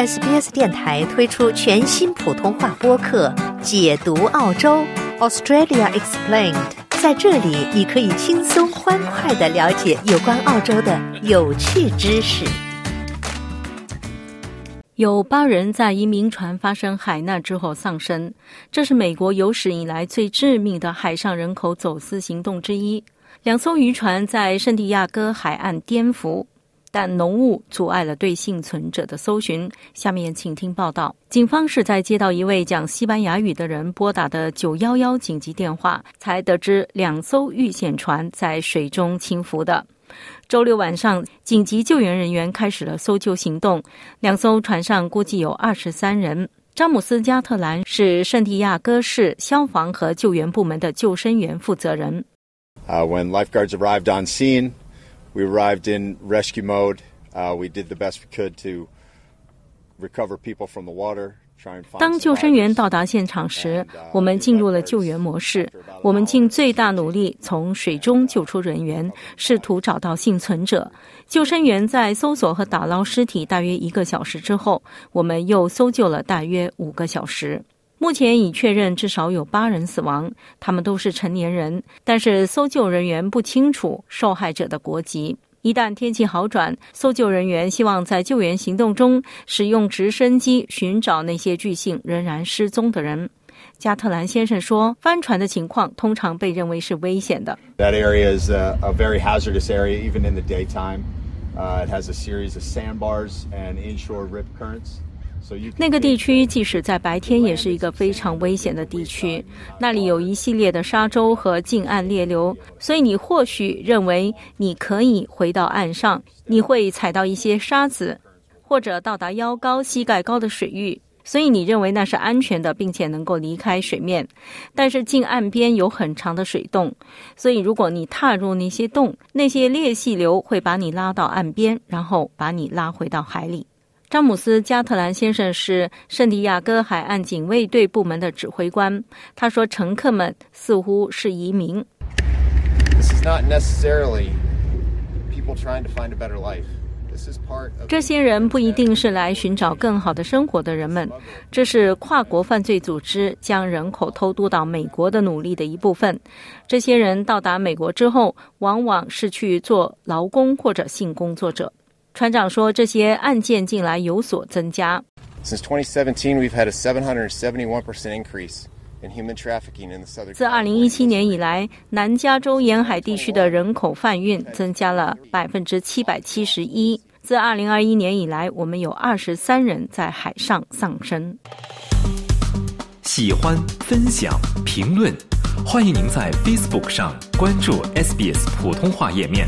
SBS 电台推出全新普通话播客《解读澳洲 Australia Explained》。在这里，你可以轻松欢快的了解有关澳洲的有趣知识。有八人在移民船发生海难之后丧生，这是美国有史以来最致命的海上人口走私行动之一。两艘渔船在圣地亚哥海岸颠覆。但浓雾阻碍了对幸存者的搜寻。下面请听报道。警方是在接到一位讲西班牙语的人拨打的九幺幺紧急电话，才得知两艘遇险船在水中倾浮的。周六晚上，紧急救援人员开始了搜救行动。两艘船上估计有二十三人。詹姆斯·加特兰是圣地亚哥市消防和救援部门的救生员负责人。When lifeguards arrived on scene. We arrived in rescue mode. Uh, we did the best we could to recover people from the water. 当救生员到达现场时，我们进入了救援模式。我们尽最大努力从水中救出人员，试图找到幸存者。救生员在搜索和打捞尸体大约一个小时之后，我们又搜救了大约五个小时。目前已确认至少有八人死亡，他们都是成年人，但是搜救人员不清楚受害者的国籍。一旦天气好转，搜救人员希望在救援行动中使用直升机寻找那些据信仍然失踪的人。加特兰先生说：“帆船的情况通常被认为是危险的。” That area is a very hazardous area, even in the daytime. It has a series of sandbars and inshore rip currents. 那个地区即使在白天也是一个非常危险的地区，那里有一系列的沙洲和近岸裂流，所以你或许认为你可以回到岸上，你会踩到一些沙子，或者到达腰高、膝盖高的水域，所以你认为那是安全的，并且能够离开水面。但是近岸边有很长的水洞，所以如果你踏入那些洞，那些裂隙流会把你拉到岸边，然后把你拉回到海里。詹姆斯·加特兰先生是圣地亚哥海岸警卫队部门的指挥官。他说：“乘客们似乎是移民。这些人不一定是来寻找更好的生活的人们。这是跨国犯罪组织将人口偷渡到美国的努力的一部分。这些人到达美国之后，往往是去做劳工或者性工作者。”船长说：“这些案件近来有所增加。Since 2017, we've had a 771 percent increase in human trafficking in the southern. 自2017年以来，南加州沿海地区的人口贩运增加了百分之七百七十一。自2021年以来，我们有二十三人在海上丧生。喜欢、分享、评论，欢迎您在 Facebook 上关注 SBS 普通话页面。”